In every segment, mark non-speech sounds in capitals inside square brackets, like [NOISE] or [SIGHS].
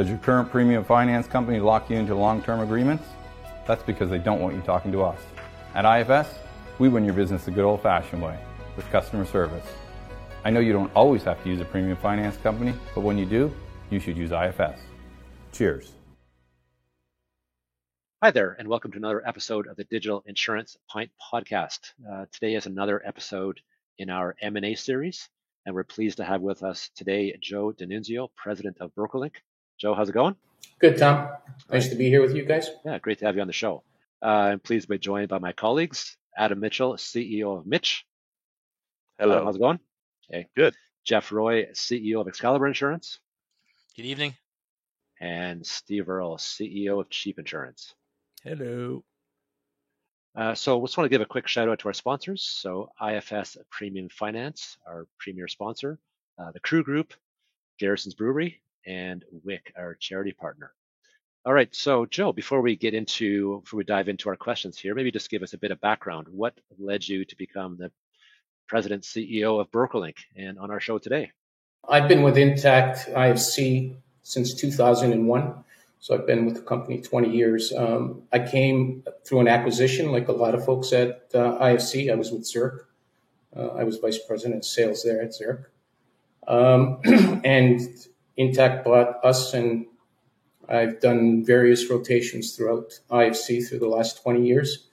Does your current premium finance company lock you into long-term agreements? That's because they don't want you talking to us. At IFS, we win your business the good old-fashioned way with customer service. I know you don't always have to use a premium finance company, but when you do, you should use IFS. Cheers. Hi there, and welcome to another episode of the Digital Insurance Pint podcast. Uh, today is another episode in our M&A series, and we're pleased to have with us today Joe D'Annunzio, president of BrokerLink. Joe, how's it going? Good, Tom. Nice right. to be here with you guys. Yeah, great to have you on the show. Uh, I'm pleased to be joined by my colleagues, Adam Mitchell, CEO of Mitch. Hello. Adam, how's it going? Hey. Good. Jeff Roy, CEO of Excalibur Insurance. Good evening. And Steve Earle, CEO of Cheap Insurance. Hello. Uh, so I just want to give a quick shout out to our sponsors. So IFS Premium Finance, our premier sponsor, uh, the Crew Group, Garrison's Brewery, and WIC, our charity partner. All right, so Joe, before we get into, before we dive into our questions here, maybe just give us a bit of background. What led you to become the president CEO of BrokerLink and on our show today? I've been with Intact IFC since 2001. So I've been with the company 20 years. Um, I came through an acquisition, like a lot of folks at uh, IFC. I was with Zurich. Uh, I was vice president of sales there at Zurich. Um, [CLEARS THROAT] and Intact bought us, and I've done various rotations throughout IFC through the last 20 years.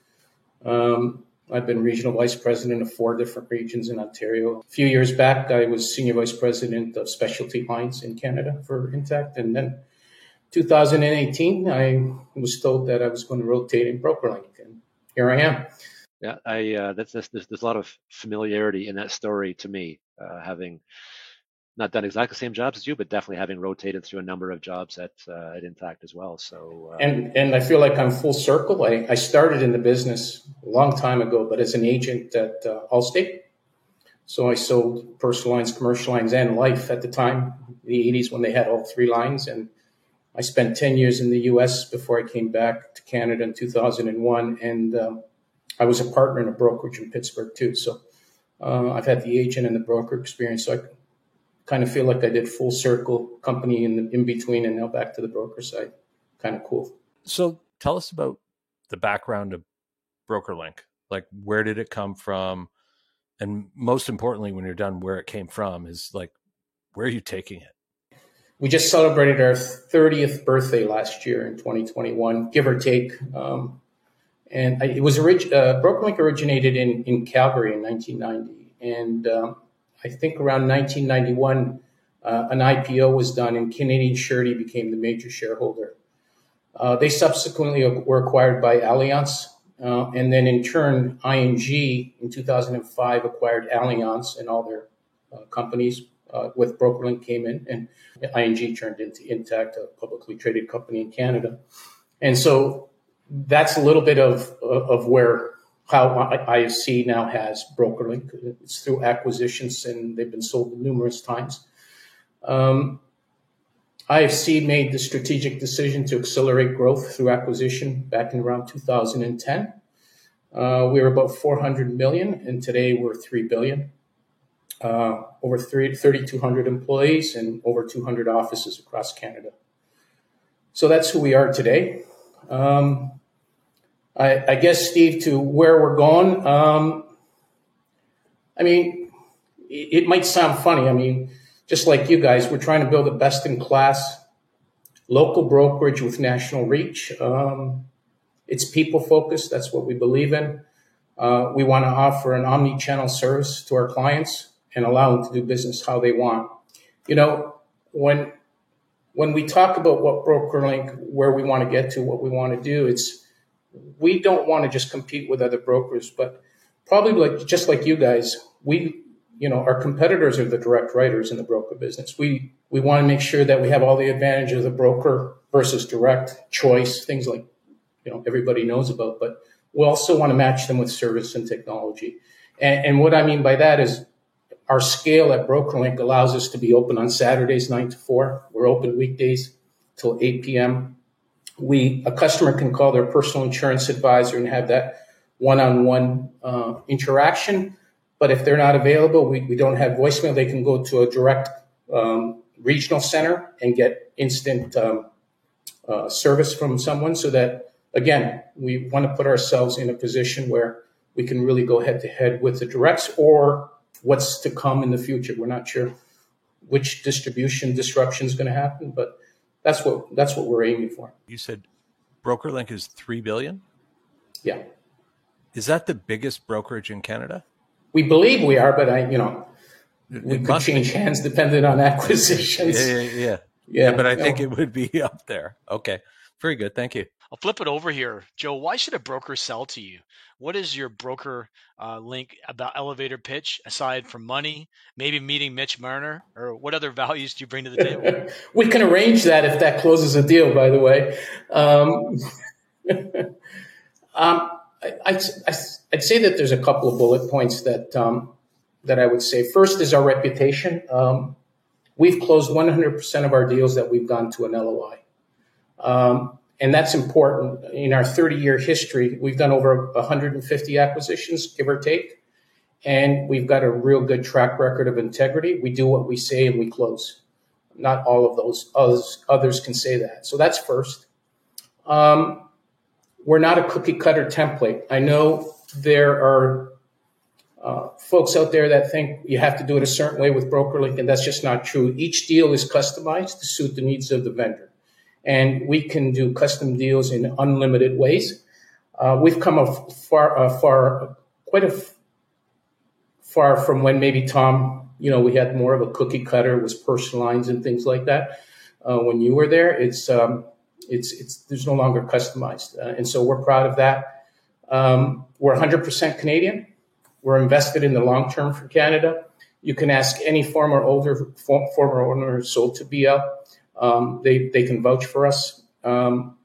Um, I've been regional vice president of four different regions in Ontario. A few years back, I was senior vice president of specialty lines in Canada for Intact. And then 2018, I was told that I was going to rotate in BrokerLink, and here I am. Yeah, I uh, that's, that's there's, there's, a lot of familiarity in that story to me, uh, having not done exactly the same jobs as you, but definitely having rotated through a number of jobs at uh, at Intact as well. So uh, and and I feel like I'm full circle. I, I started in the business a long time ago, but as an agent at uh, Allstate. So I sold personal lines, commercial lines, and life at the time, the 80s when they had all three lines. And I spent 10 years in the U.S. before I came back to Canada in 2001, and um, I was a partner in a brokerage in Pittsburgh too. So uh, I've had the agent and the broker experience. So I kind of feel like I did full circle company in the, in between and now back to the broker side. Kind of cool. So tell us about the background of BrokerLink. Like where did it come from? And most importantly, when you're done, where it came from is like, where are you taking it? We just celebrated our 30th birthday last year in 2021, give or take. Um, and it was orig- uh, BrokerLink originated in, in Calgary in 1990. And um, I think around 1991, uh, an IPO was done and Canadian Surety became the major shareholder. Uh, they subsequently were acquired by Allianz, uh, and then in turn, ING in 2005 acquired Allianz and all their uh, companies. Uh, with BrokerLink came in, and ING turned into Intact, a publicly traded company in Canada. And so that's a little bit of of where how IFC now has BrokerLink. It's through acquisitions, and they've been sold numerous times. Um, IFC made the strategic decision to accelerate growth through acquisition back in around 2010. Uh, we were about 400 million, and today we're 3 billion. Uh, over 3,200 employees and over 200 offices across Canada. So that's who we are today. Um, I, I, guess, Steve, to where we're going, um, I mean, it, it, might sound funny. I mean, just like you guys, we're trying to build a best in class local brokerage with national reach. Um, it's people focused. That's what we believe in. Uh, we want to offer an omni channel service to our clients and allow them to do business how they want. You know, when when we talk about what BrokerLink, where we want to get to, what we want to do, it's we don't want to just compete with other brokers, but probably like just like you guys, we you know our competitors are the direct writers in the broker business. We we want to make sure that we have all the advantages of the broker versus direct choice, things like you know everybody knows about, but we also want to match them with service and technology. And, and what I mean by that is our scale at BrokerLink allows us to be open on Saturdays, 9 to 4. We're open weekdays till 8 p.m we a customer can call their personal insurance advisor and have that one-on-one uh, interaction. But if they're not available, we, we don't have voicemail. They can go to a direct um, regional center and get instant um, uh, service from someone so that, again, we want to put ourselves in a position where we can really go head to head with the directs or what's to come in the future. We're not sure which distribution disruption is going to happen, but that's what that's what we're aiming for. You said BrokerLink is three billion. Yeah. Is that the biggest brokerage in Canada? We believe we are, but I, you know, we it could change be. hands depending on [LAUGHS] acquisitions. Yeah, yeah, yeah. yeah. yeah but I think it would be [LAUGHS] up there. Okay. Very good. Thank you. I'll flip it over here. Joe, why should a broker sell to you? What is your broker uh, link about elevator pitch aside from money, maybe meeting Mitch Marner, or what other [LAUGHS] values do you bring to the table? [LAUGHS] we can arrange that if that closes a deal, by the way. Um, [LAUGHS] um, I, I'd say that there's a couple of bullet points that um, that I would say. First is our reputation. Um, we've closed 100% of our deals that we've gone to an LOI. Um, and that's important. In our 30 year history, we've done over 150 acquisitions, give or take. And we've got a real good track record of integrity. We do what we say and we close. Not all of those others, can say that. So that's first. Um, we're not a cookie cutter template. I know there are uh, folks out there that think you have to do it a certain way with BrokerLink, and that's just not true. Each deal is customized to suit the needs of the vendor and we can do custom deals in unlimited ways. Uh, we've come a far, uh, far, quite a f- far from when maybe Tom, you know, we had more of a cookie cutter, was personalized and things like that. Uh, when you were there, it's um, it's it's there's no longer customized, uh, and so we're proud of that. Um, we're 100% Canadian. We're invested in the long term for Canada. You can ask any former older former owner sold to BL um, they, they can vouch for us. Um,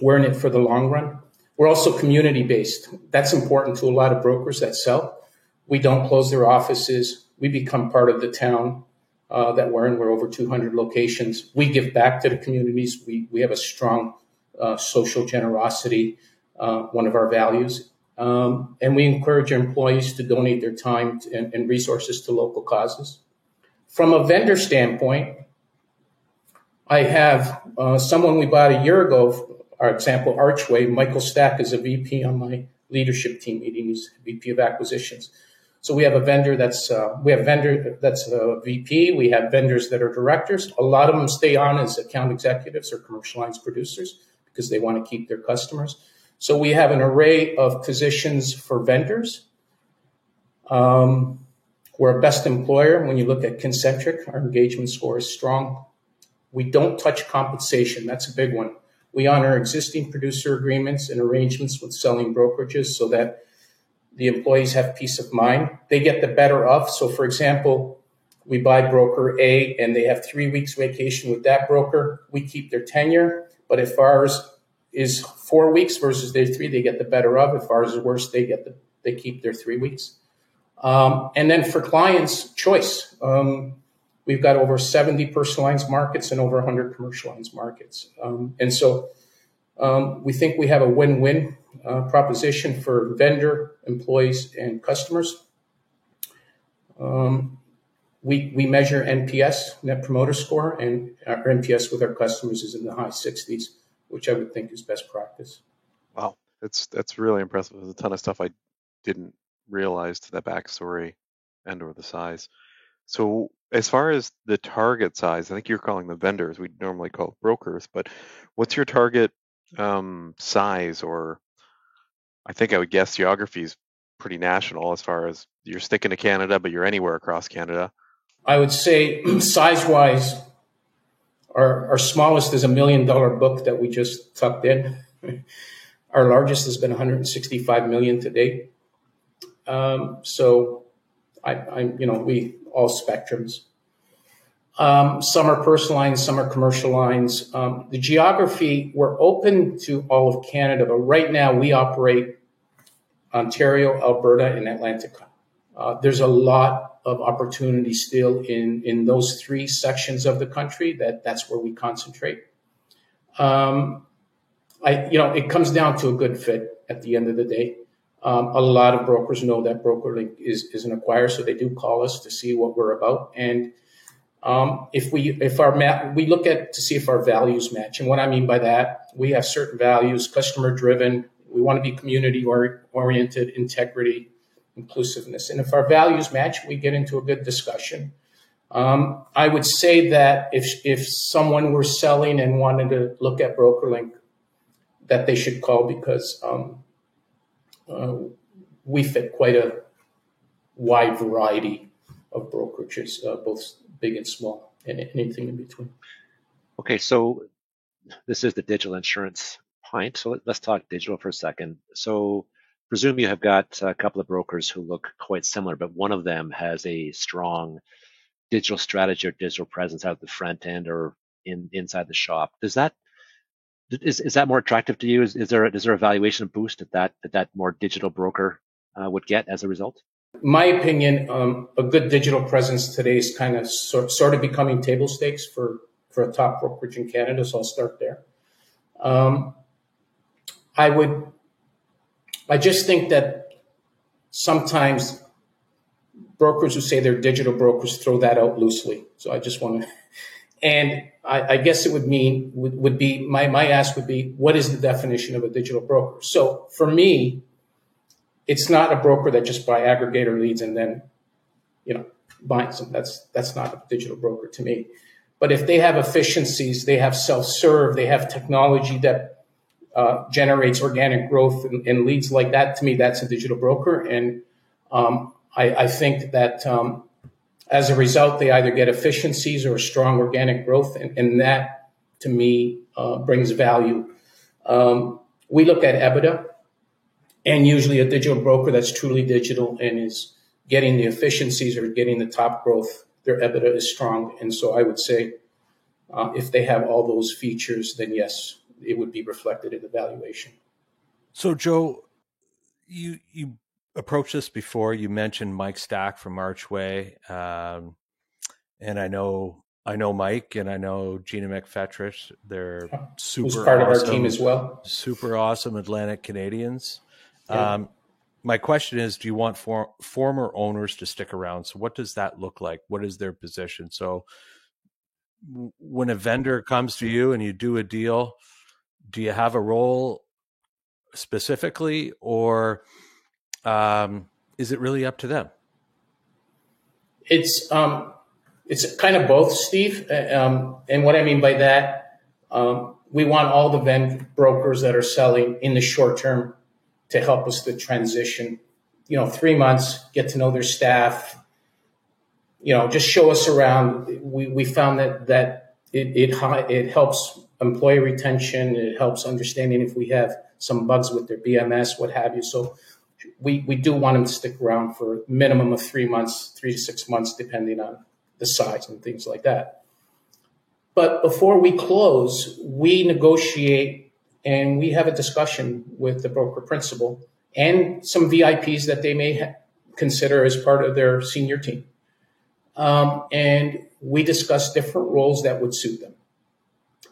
we're in it for the long run. We're also community based. That's important to a lot of brokers that sell. We don't close their offices. We become part of the town uh, that we're in. We're over 200 locations. We give back to the communities. We, we have a strong uh, social generosity, uh, one of our values. Um, and we encourage our employees to donate their time and, and resources to local causes. From a vendor standpoint, I have uh, someone we bought a year ago, our example, Archway. Michael Stack is a VP on my leadership team meeting. He's VP of acquisitions. So we have a vendor that's uh, we have vendor that's a VP. We have vendors that are directors. A lot of them stay on as account executives or commercial lines producers because they want to keep their customers. So we have an array of positions for vendors. Um, we're a best employer. When you look at Concentric, our engagement score is strong. We don't touch compensation. That's a big one. We honor existing producer agreements and arrangements with selling brokerages so that the employees have peace of mind. They get the better of. So, for example, we buy broker A and they have three weeks vacation with that broker. We keep their tenure. But if ours is four weeks versus their three, they get the better of. If ours is worse, they get the they keep their three weeks. Um, and then for clients, choice. Um, We've got over 70 personal lines markets and over 100 commercial lines markets. Um, and so um, we think we have a win win uh, proposition for vendor, employees, and customers. Um, we, we measure NPS, Net Promoter Score, and our NPS with our customers is in the high 60s, which I would think is best practice. Wow, that's that's really impressive. There's a ton of stuff I didn't realize to that backstory and or the size. So as far as the target size, I think you're calling them vendors. We normally call brokers, but what's your target um, size? Or I think I would guess geography is pretty national as far as you're sticking to Canada, but you're anywhere across Canada. I would say [CLEARS THROAT] size wise, our, our smallest is a million dollar book that we just tucked in. [LAUGHS] our largest has been 165 million to date. Um, so I, I, you know, we all spectrums. Um, some are personal lines, some are commercial lines. Um, the geography, we're open to all of Canada, but right now we operate Ontario, Alberta, and Atlantica. Uh, there's a lot of opportunity still in, in those three sections of the country that that's where we concentrate. Um, I, you know, it comes down to a good fit at the end of the day. Um, a lot of brokers know that BrokerLink is, is an acquirer, so they do call us to see what we're about. And Um, if we if our ma- we look at to see if our values match, and what I mean by that, we have certain values, customer driven. We want to be community oriented, integrity, inclusiveness, and if our values match, we get into a good discussion. Um, I would say that if if someone were selling and wanted to look at BrokerLink, that they should call because um, uh, we fit quite a wide variety of brokerages, uh, both big and small, and anything in between. Okay, so this is the digital insurance pint. So let's talk digital for a second. So presume you have got a couple of brokers who look quite similar, but one of them has a strong digital strategy or digital presence out the front end or in inside the shop. Does that is, is that more attractive to you? Is, is there a, is there a valuation boost that that that, that more digital broker uh, would get as a result? My opinion, um, a good digital presence today is kind of sort, sort of becoming table stakes for for a top brokerage in Canada. So I'll start there. Um, I would, I just think that sometimes brokers who say they're digital brokers throw that out loosely. So I just want to, [LAUGHS] and I, I, guess it would mean would, would be my my ask would be what is the definition of a digital broker? So for me, it's not a broker that just buy aggregator leads and then, you know, binds them. That's that's not a digital broker to me. But if they have efficiencies, they have self-serve, they have technology that uh, generates organic growth and, and, leads like that, to me, that's a digital broker. And um, I, I, think that um, as a result, they either get efficiencies or strong organic growth, and, and that to me uh, brings value. Um, we look at EBITDA, and usually a digital broker that's truly digital and is getting the efficiencies or getting the top growth, their EBITDA is strong. And so I would say uh, if they have all those features, then yes, it would be reflected in the valuation. So, Joe, you you approached this before. You mentioned Mike Stack from Archway, um, and I know I know Mike and I know Gina McFetrich. They're super Who's part awesome, of our team as well. Super awesome Atlantic Canadians. Yeah. Um, my question is, do you want for, former owners to stick around? So, what does that look like? What is their position? So, when a vendor comes to you and you do a deal, do you have a role specifically, or um, is it really up to them? It's um, it's kind of both, Steve. Uh, um, and what I mean by that, um, we want all the vendor brokers that are selling in the short term to help us the transition. You know, three months, get to know their staff. You know, just show us around. We, we found that that it, it it helps employee retention. It helps understanding if we have some bugs with their BMS, what have you. So we, we do want them to stick around for a minimum of three months, three to six months, depending on the size and things like that. But before we close, we negotiate and we have a discussion with the broker principal and some VIPs that they may ha- consider as part of their senior team. Um, and we discuss different roles that would suit them.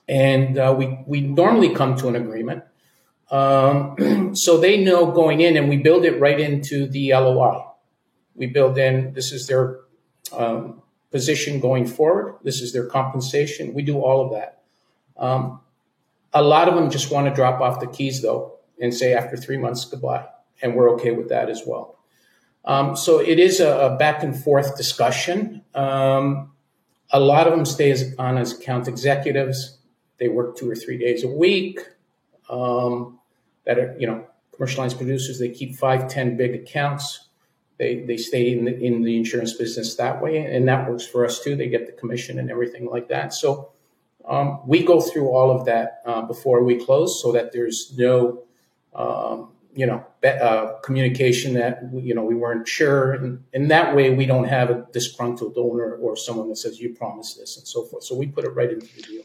And uh, we, we normally come to an agreement. Um, [CLEARS THROAT] so they know going in, and we build it right into the LOI. We build in this is their um, position going forward, this is their compensation. We do all of that. Um, a lot of them just want to drop off the keys though and say after three months goodbye, and we're okay with that as well. Um, so it is a, a, back and forth discussion. Um, a lot of them stay as, on as account executives. They work two or three days a week. Um, that are you know commercial lines producers. They keep five, ten big accounts. They they stay in the in the insurance business that way, and that works for us too. They get the commission and everything like that. So um, we go through all of that uh, before we close so that there's no, um, you know, uh, communication that, you know, we weren't sure. And, and that way we don't have a disgruntled owner or someone that says, you promised this and so forth. So we put it right into the deal.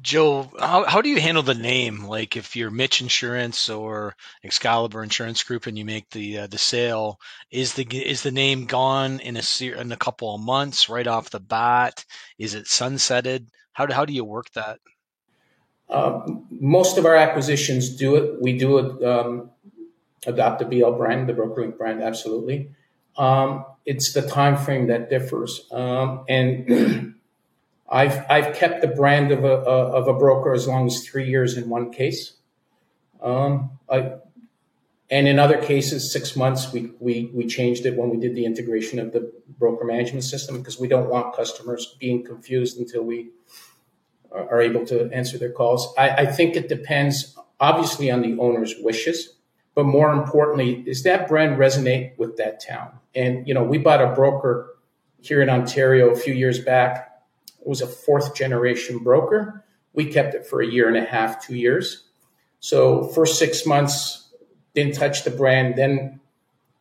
Joe, how, how do you handle the name? Like if you're Mitch Insurance or Excalibur Insurance Group and you make the uh, the sale, is the is the name gone in a in a couple of months right off the bat? Is it sunsetted? How do, how do you work that? Uh, most of our acquisitions do it. We do it, um, adopt the BL brand, the BrokerLink brand, absolutely. Um, it's the time frame that differs. Um, and [CLEARS THROAT] I've I've kept the brand of a, of a broker as long as three years in one case. Um, I, and in other cases, six months. We we we changed it when we did the integration of the broker management system because we don't want customers being confused until we are able to answer their calls. I, I think it depends obviously on the owner's wishes, but more importantly, is that brand resonate with that town? And you know, we bought a broker here in Ontario a few years back was a fourth generation broker. We kept it for a year and a half, two years. So first six months, didn't touch the brand. Then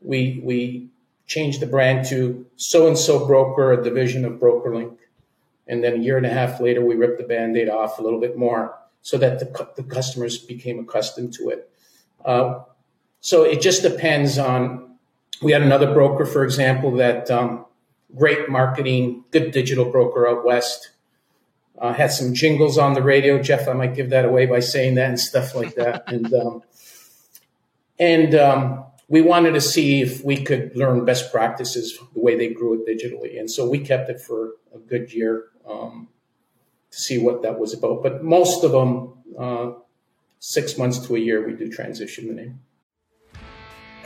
we we changed the brand to so and so broker, a division of BrokerLink. And then a year and a half later, we ripped the band-aid off a little bit more so that the, the customers became accustomed to it. Uh, so it just depends on. We had another broker, for example, that um, great marketing, good digital broker out west. Uh, had some jingles on the radio. Jeff, I might give that away by saying that and stuff like that. [LAUGHS] and um, and um, we wanted to see if we could learn best practices the way they grew it digitally. And so we kept it for a good year um, to see what that was about. But most of them, uh, six months to a year, we do transition the name.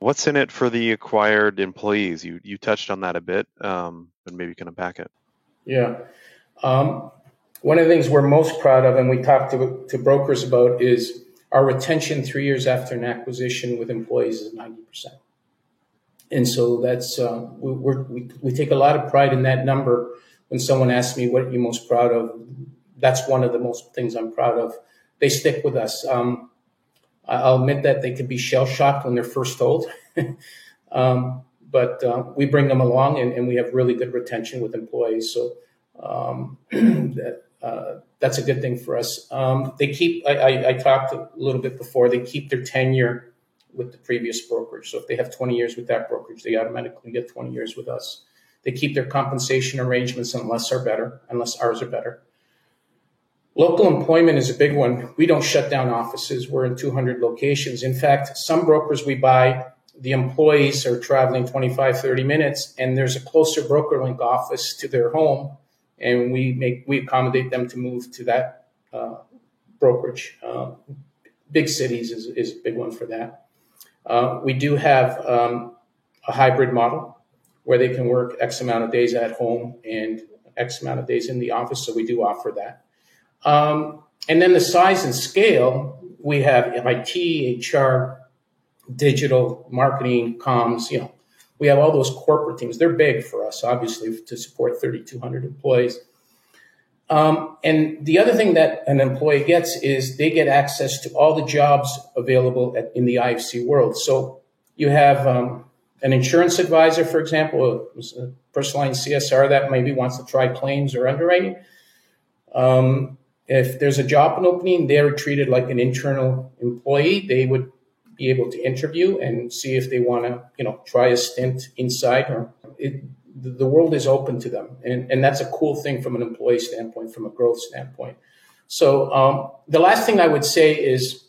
What's in it for the acquired employees? You you touched on that a bit, um, but maybe you can unpack it. Yeah. Um, one of the things we're most proud of, and we talk to, to brokers about, is our retention three years after an acquisition with employees is 90%. And so that's, uh, we, we we, take a lot of pride in that number. When someone asks me what you're most proud of, that's one of the most things I'm proud of. They stick with us. Um, I'll admit that they could be shell shocked when they're first told. [LAUGHS] um, but uh, we bring them along and, and, we have really good retention with employees. So um, [CLEARS THROAT] that, uh, that's a good thing for us. Um, they keep, I, I, I, talked a little bit before, they keep their tenure with the previous brokerage. So if they have 20 years with that brokerage, they automatically get 20 years with us. They keep their compensation arrangements unless are better, unless ours are better. Local employment is a big one. We don't shut down offices. We're in 200 locations. In fact, some brokers we buy, the employees are traveling 25, 30 minutes, and there's a closer BrokerLink office to their home, and we make we accommodate them to move to that uh, brokerage. Uh, big cities is, is a big one for that. Uh, we do have um, a hybrid model where they can work X amount of days at home and X amount of days in the office, so we do offer that. Um, and then the size and scale, we have IT, HR, digital, marketing, comms, you know, we have all those corporate teams. They're big for us, obviously, to support 3,200 employees. Um, and the other thing that an employee gets is they get access to all the jobs available at, in the IFC world. So you have um, an insurance advisor, for example, a personal line CSR that maybe wants to try claims or underwriting. Um, if there's a job opening, they're treated like an internal employee. They would be able to interview and see if they want to, you know, try a stint inside. Or it, the world is open to them, and and that's a cool thing from an employee standpoint, from a growth standpoint. So um, the last thing I would say is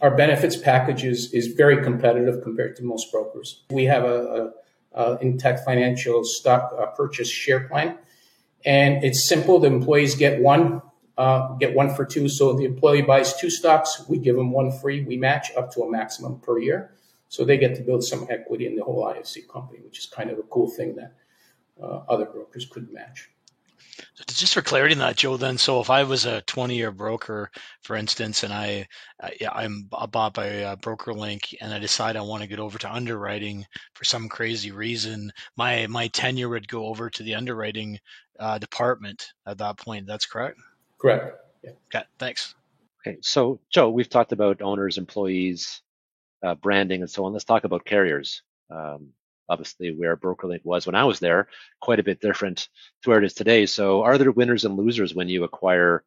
our benefits package is, is very competitive compared to most brokers. We have a, a, a Intact Financial stock uh, purchase share plan And it's simple. The employees get one, uh, get one for two. So the employee buys two stocks, we give them one free. We match up to a maximum per year. So they get to build some equity in the whole IFC company, which is kind of a cool thing that uh, other brokers couldn't match. So just for clarity on that, Joe, then, so if I was a 20 year broker, for instance, and I, yeah, I'm bought by a BrokerLink and I decide I want to get over to underwriting for some crazy reason, my, my tenure would go over to the underwriting uh, department at that point. That's correct? Correct. Yeah. Okay. Thanks. Okay. So, Joe, we've talked about owners, employees, uh, branding, and so on. Let's talk about carriers. Um, obviously where BrokerLink was when I was there, quite a bit different to where it is today. So, are there winners and losers when you acquire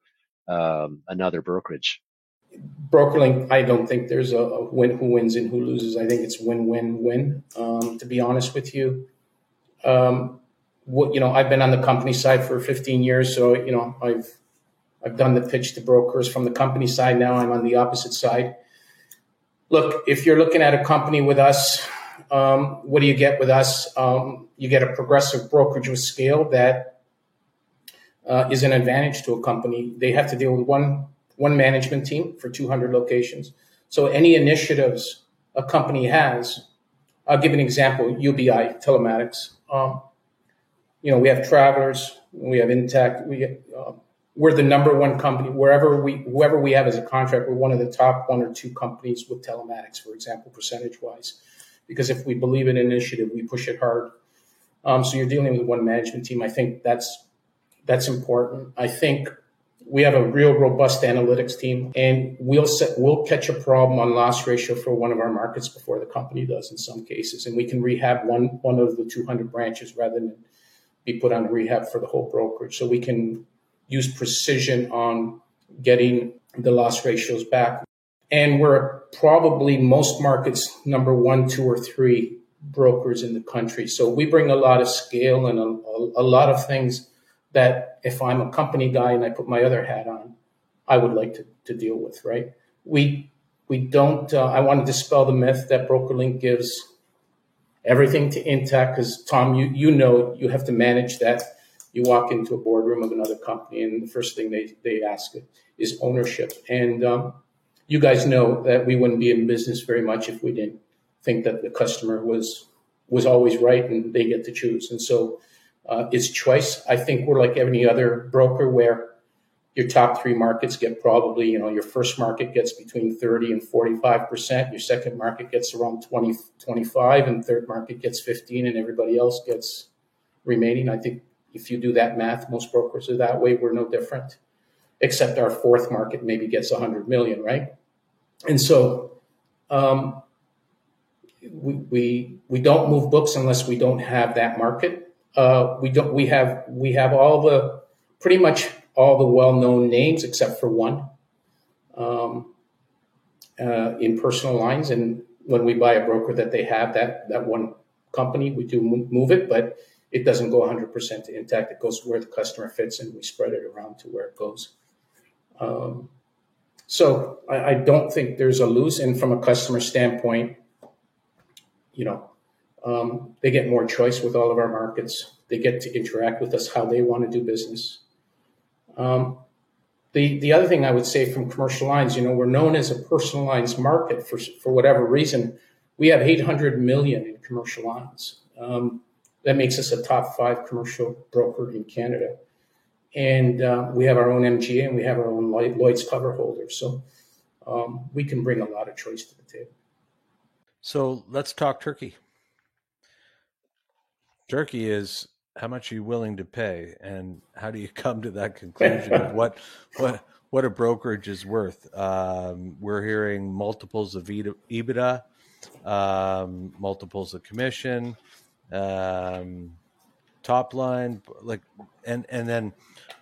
um, another brokerage? BrokerLink, I don't think there's a, a, win who wins and who loses. I think it's win-win-win. Um, to be honest with you, um, what you know, I've been on the company side for 15 years, so you know, I've I've done the pitch to brokers from the company side. Now I'm on the opposite side. Look, if you're looking at a company with us um, what do you get with us? Um, you get a progressive brokerage with scale that uh, is an advantage to a company. They have to deal with one one management team for 200 locations. So any initiatives a company has, I'll give an example: UBI telematics. Um, you know, we have travelers, we have Intact, we uh, we're the number one company wherever we whoever we have as a contract. We're one of the top one or two companies with telematics, for example, percentage wise because if we believe in an initiative, we push it hard. Um, so you're dealing with one management team. I think that's that's important. I think we have a real robust analytics team, and we'll set, we'll catch a problem on loss ratio for one of our markets before the company does in some cases, and we can rehab one one of the 200 branches rather than be put on rehab for the whole brokerage. So we can use precision on getting the loss ratios back and we're probably most markets number one, two, or three brokers in the country. So we bring a lot of scale and a, a, lot of things that if I'm a company guy and I put my other hat on, I would like to, to deal with, right? We we don't. Uh, I want to dispel the myth that BrokerLink gives everything to Intact because Tom, you you know you have to manage that. You walk into a boardroom of another company, and the first thing they they ask is ownership, and um, you guys know that we wouldn't be in business very much if we didn't think that the customer was was always right and they get to choose. And so uh, it's choice. I think we're like any other broker where your top three markets get probably, you know, your first market gets between 30 and 45%. Your second market gets around 20, 25 and third market gets 15 and everybody else gets remaining. I think if you do that math, most brokers are that way. We're no different, except our fourth market maybe gets 100 million, right? And so um, we, we, we don't move books unless we don't have that market. Uh, we don't, we have, we have all the, pretty much all the well-known names except for one um, uh, in personal lines. And when we buy a broker that they have that, that one company, we do move it, but it doesn't go 100% to Intact. It goes where the customer fits and we spread it around to where it goes. Um, so I, I don't think there's a lose. And from a customer standpoint, you know, um, they get more choice with all of our markets. They get to interact with us how they want to do business. Um, the the other thing I would say from commercial lines, you know, we're known as a personal lines market for for whatever reason. We have 800 million in commercial lines. Um, that makes us a top five commercial broker in Canada and uh, we have our own MGA and we have our own Lloyd's cover holder. So um, we can bring a lot of choice to the table. So let's talk turkey. Turkey is how much are you willing to pay, and how do you [LAUGHS] come to that conclusion of what [LAUGHS] what what a brokerage is worth? Um, we're hearing multiples of EBITDA, um, multiples of commission, um, top line, like, and and then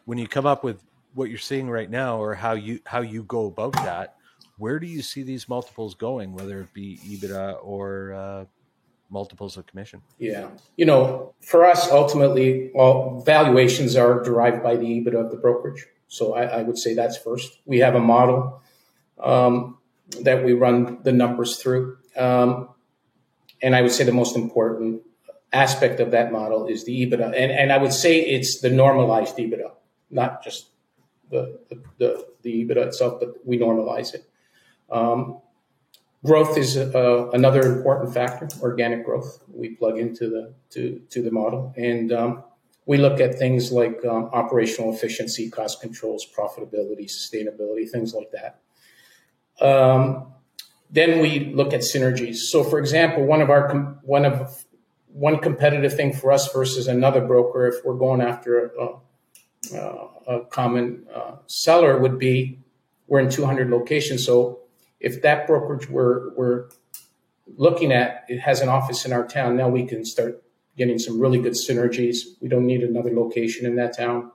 when you come up with what you're seeing right now or how you how you go about that where do you see these multiples going whether it be ebitda or uh, multiples of commission? Yeah. You know for us ultimately all valuations are derived by the ebitda of the brokerage. So i, I would say that's first. We have a model um, that we run the numbers through. Um, and i would say the most important aspect of that model is the EBITDA. And, and I would say it's the normalized EBITDA, not just the, the, the, the EBITDA itself, but we normalize it. Um, growth is uh, another important factor, organic growth. We plug into the, to, to the model. And um, we look at things like um, operational efficiency, cost controls, profitability, sustainability, things like that. Um, then we look at synergies. So, for example, one of our one of one competitive thing for us versus another broker, if we're going after a, a, a common uh, seller, would be we're in 200 locations. So, if that brokerage we're we're looking at it has an office in our town, now we can start getting some really good synergies. We don't need another location in that town.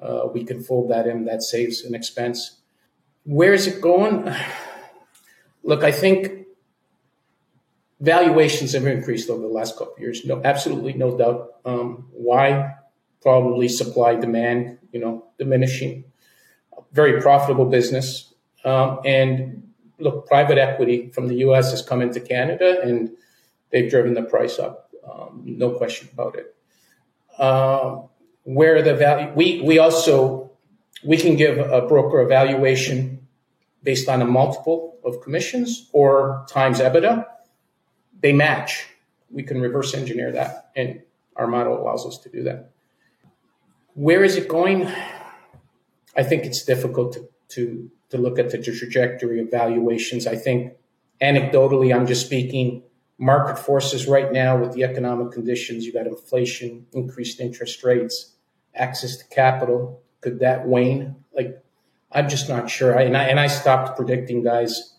Uh, we can fold that in. That saves an expense. Where is it going? [SIGHS] Look, I think valuations have increased over the last couple of years. No, absolutely no doubt. Um, why? Probably supply demand, you know, diminishing. Very profitable business. Um, and look, private equity from the U.S. has come into Canada, and they've driven the price up. Um, no question about it. Uh, where the value, we, we also, we can give a broker a valuation based on a multiple of commissions or times EBITDA. They match. We can reverse engineer that, and our model allows us to do that. Where is it going? I think it's difficult to, to, to look at the trajectory of valuations. I think anecdotally, I'm just speaking, market forces right now with the economic conditions. You got inflation, increased interest rates, access to capital. Could that wane? Like, I'm just not sure. I, and I and I stopped predicting guys.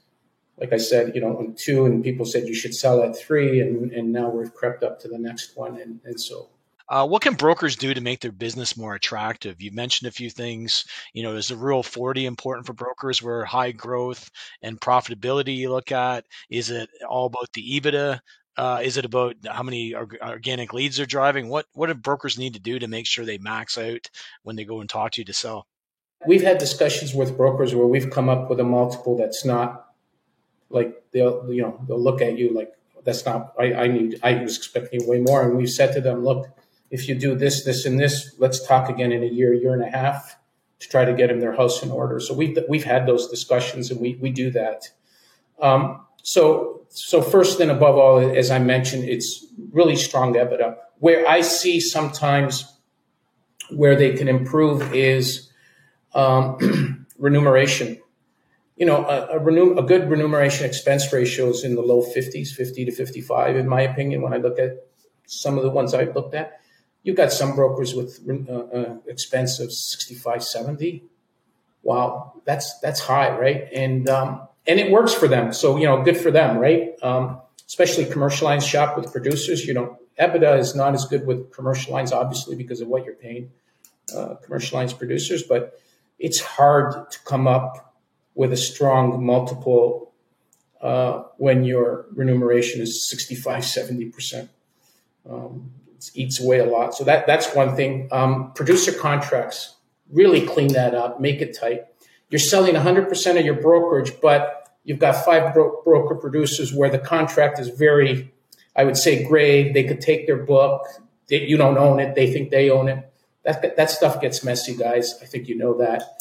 Like I said, you know, on two, and people said you should sell at three, and and now we've crept up to the next one, and and so uh, what can brokers do to make their business more attractive? You mentioned a few things. You know, is the Rule 40 important for brokers where high growth and profitability you look at? Is it all about the EBITDA? Uh, is it about how many organic leads they're driving? What what do brokers need to do to make sure they max out when they go and talk to you to sell? We've had discussions with brokers where we've come up with a multiple that's not like they'll you know they'll look at you like that's not I, I need I was expecting way more and we've said to them look if you do this, this, and this, let's talk again in a year, year and a half to try to get them their house in order. So we've we've had those discussions, and we we do that. Um, so so first and above all, as I mentioned, it's really strong EBITDA. Where I see sometimes where they can improve is um, [CLEARS THROAT] remuneration. You know, a, a, a good remuneration expense ratio is in the low 50s, 50 to 55, in my opinion, when I look at some of the ones I've looked at. You've got some brokers with uh, uh, expense of 65, 70. Wow, that's that's high, right? And um, and it works for them. So you know, good for them, right? Um, especially commercial lines shop with producers. You know, EBITDA is not as good with commercial lines, obviously, because of what you're paying uh, commercial lines producers. But it's hard to come up with a strong multiple uh, when your remuneration is 65, 70 percent. Um, eats away a lot. So that that's one thing. Um, producer contracts really clean that up, make it tight. You're selling 100% of your brokerage, but you've got five bro- broker producers where the contract is very, I would say, gray. They could take their book. They, you don't own it. They think they own it. That that stuff gets messy, guys. I think you know that.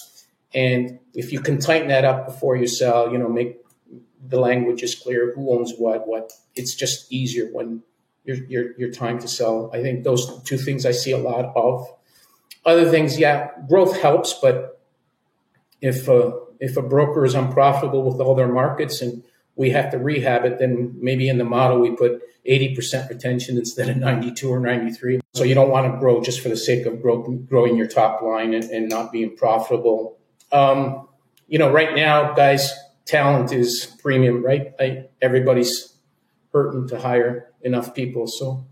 And if you can tighten that up before you sell, you know, make the language is clear. Who owns what? What? It's just easier when your, your, your time to sell. I think those two things I see a lot of. Other things, yeah, growth helps, but if a, if a broker is unprofitable with all their markets and we have to rehab it, then maybe in the model we put 80% retention instead of 92 or 93. So you don't want to grow just for the sake of grow, growing your top line and, and not being profitable. Um, you know, right now, guys, talent is premium, right? I, everybody's hurting to hire enough people. So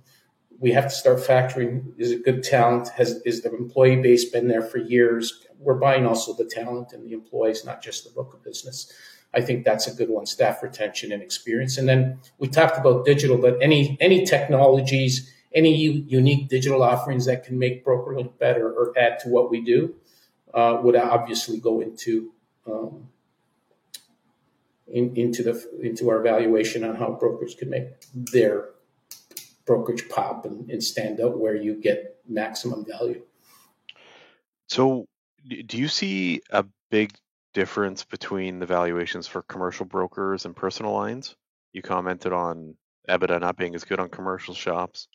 we have to start factoring is it good talent? Has is the employee base been there for years? We're buying also the talent and the employees, not just the book of business. I think that's a good one, staff retention and experience. And then we talked about digital, but any any technologies, any unique digital offerings that can make broker look better or add to what we do uh, would obviously go into um, in, into the into our valuation on how brokers can make their brokerage pop and, and stand out where you get maximum value. So, do you see a big difference between the valuations for commercial brokers and personal lines? You commented on EBITDA not being as good on commercial shops.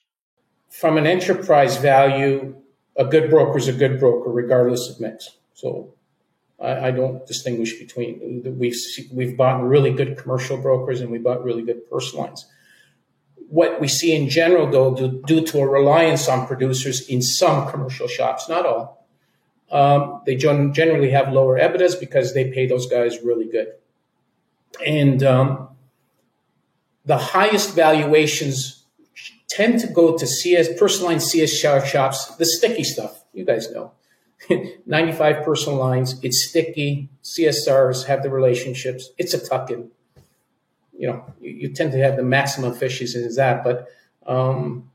From an enterprise value, a good broker is a good broker, regardless of mix. So I, I don't distinguish between we've we've bought really good commercial brokers and we bought really good personal lines. What we see in general, though, due, due to a reliance on producers in some commercial shops, not all, um, they generally have lower EBITDAs because they pay those guys really good. And um, the highest valuations tend to go to CS, personal line CS shops, the sticky stuff. You guys know. [LAUGHS] 95 personal lines, it's sticky. CSRs have the relationships. It's a tuck in. You know, you, you, tend to have the maximum fishes in that, but um,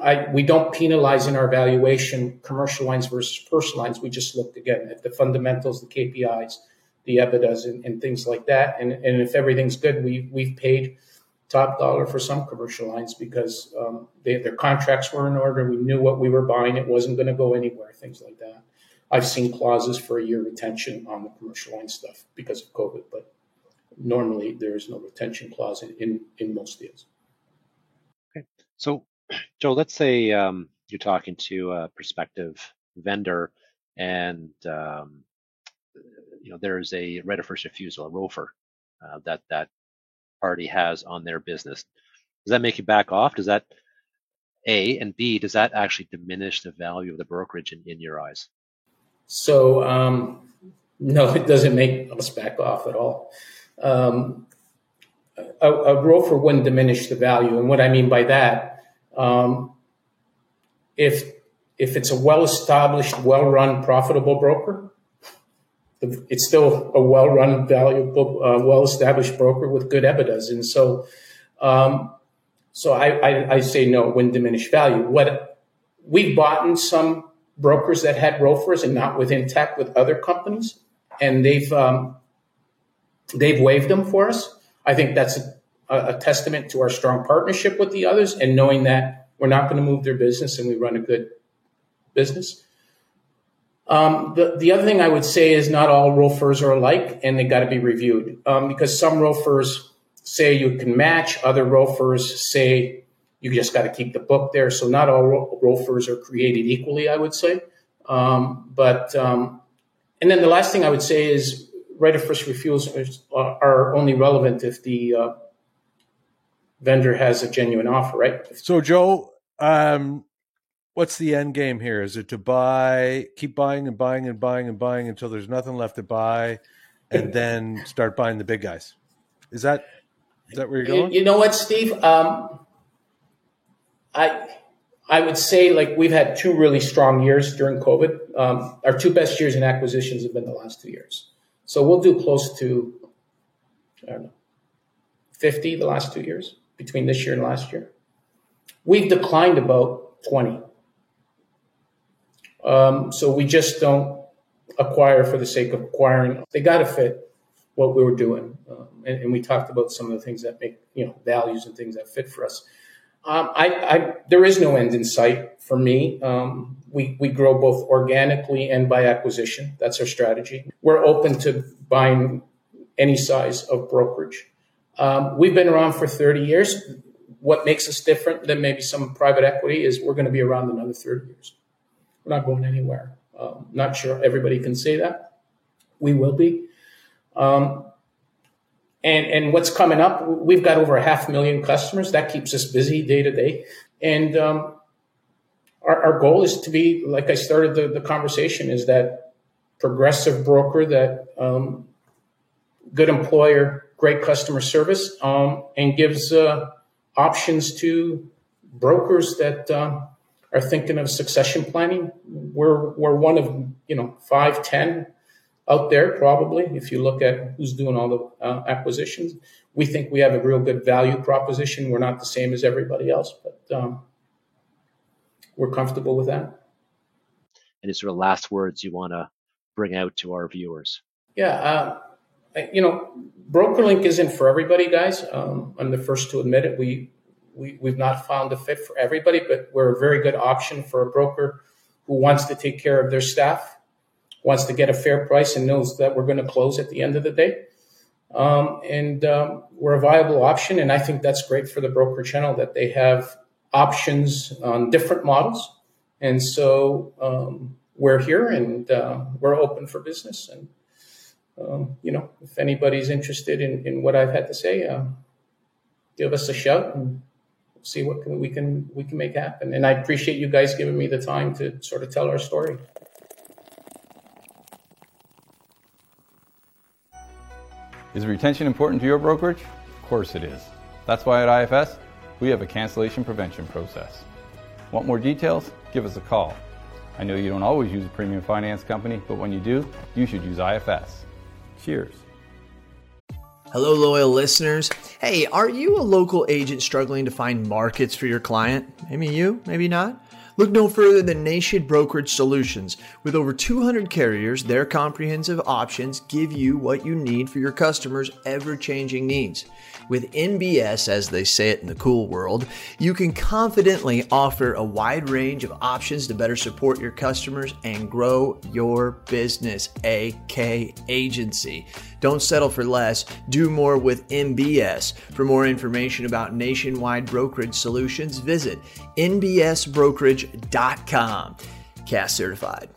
I, we don't penalize in our valuation commercial lines versus personal lines. We just look again at the fundamentals, the KPIs, the EBITDAs, and, and things like that. And, and if everything's good, we, we've paid top dollar for some commercial lines because um, they, their contracts were in order. We knew what we were buying. It wasn't going to go anywhere, things like that. I've seen clauses for a year retention on the commercial line stuff because of COVID, but normally there is no retention clause in, in, in most deals. Okay. So, [CLEARS THROAT] Joe, let's say um, you're talking to a prospective vendor and um, you know there's a right of first refusal, a ROFR, uh, that that party has on their business. Does that make you back off? Does that A and B, does that actually diminish the value of the brokerage in, in your eyes? So um, no, it doesn't make us back off at all. Um, a, a ROFR wouldn't diminish the value, and what I mean by that, um, if if it's a well-established, well-run, profitable broker, it's still a well-run, valuable, uh, well-established broker with good EBITDAs. And so, um, so I, I, I, say no, it wouldn't diminish value. What we've bought in some brokers that had ROFRs and not within tech with other companies, and they've um, they've waived them for us. I think that's a, a testament to our strong partnership with the others and knowing that we're not going to move their business and we run a good business. Um, the, the other thing I would say is not all ROFRs are alike and they got to be reviewed um, because some ROFRs say you can match, other ROFRs say you just got to keep the book there. So not all ROFRs are created equally, I would say. Um, but um, and then the last thing I would say is right of first refusals are only relevant if the uh, vendor has a genuine offer, right? So Joe, um, what's the end game here? Is it to buy, keep buying and buying and buying and buying until there's nothing left to buy, and then start buying the big guys? Is that is that where you're going? You, know what, Steve? Um, I I would say like we've had two really strong years during COVID. Um, our two best years in acquisitions have been the last two years. So we'll do close to I don't know 50 the last two years between this year and last year. We've declined about 20 um, so we just don't acquire for the sake of acquiring. They got to fit what we were doing. Um, and, and, we talked about some of the things that make, you know, values and things that fit for us. Um, I, I, there is no end in sight for me. Um, we, we grow both organically and by acquisition. That's our strategy. We're open to buying any size of brokerage. Um, we've been around for 30 years. What makes us different than maybe some private equity is we're going to be around another 30 years. We're not going anywhere. Um, not sure everybody can say that. We will be. Um, and and what's coming up? We've got over a half million customers. That keeps us busy day to day. And um, our, our goal is to be, like I started the, the conversation, is that progressive broker, that um, good employer, great customer service, um, and gives uh, options to brokers that uh, are thinking of succession planning. We're we're one of you know five ten out there probably. If you look at who's doing all the uh, acquisitions, we think we have a real good value proposition. We're not the same as everybody else, but um, we're comfortable with that. Any sort of last words you want to bring out to our viewers? Yeah. Uh, you know, BrokerLink isn't for everybody, guys. Um, I'm the first to admit it. We we, we've not found a fit for everybody, but we're a very good option for a broker who wants to take care of their staff, wants to get a fair price, and knows that we're going to close at the end of the day. Um, and um, we're a viable option, and I think that's great for the broker channel that they have options on different models. And so um, we're here and uh, we're open for business. And um, you know, if anybody's interested in, in what I've had to say, uh, give us a shout and see what can, we can we can make happen. And I appreciate you guys giving me the time to sort of tell our story. Is retention important to your brokerage? Of course it is. That's why at IFS, we have a cancellation prevention process. Want more details? Give us a call. I know you don't always use a premium finance company, but when you do, you should use IFS. Cheers. Hello, loyal listeners. Hey, are you a local agent struggling to find markets for your client? Maybe you, maybe not. Look no further than Nation Brokerage Solutions. With over 200 carriers, their comprehensive options give you what you need for your customers' ever changing needs. With NBS, as they say it in the cool world, you can confidently offer a wide range of options to better support your customers and grow your business, AK Agency. Don't settle for less, do more with NBS. For more information about nationwide brokerage solutions, visit nbsbrokerage.com. CAS certified.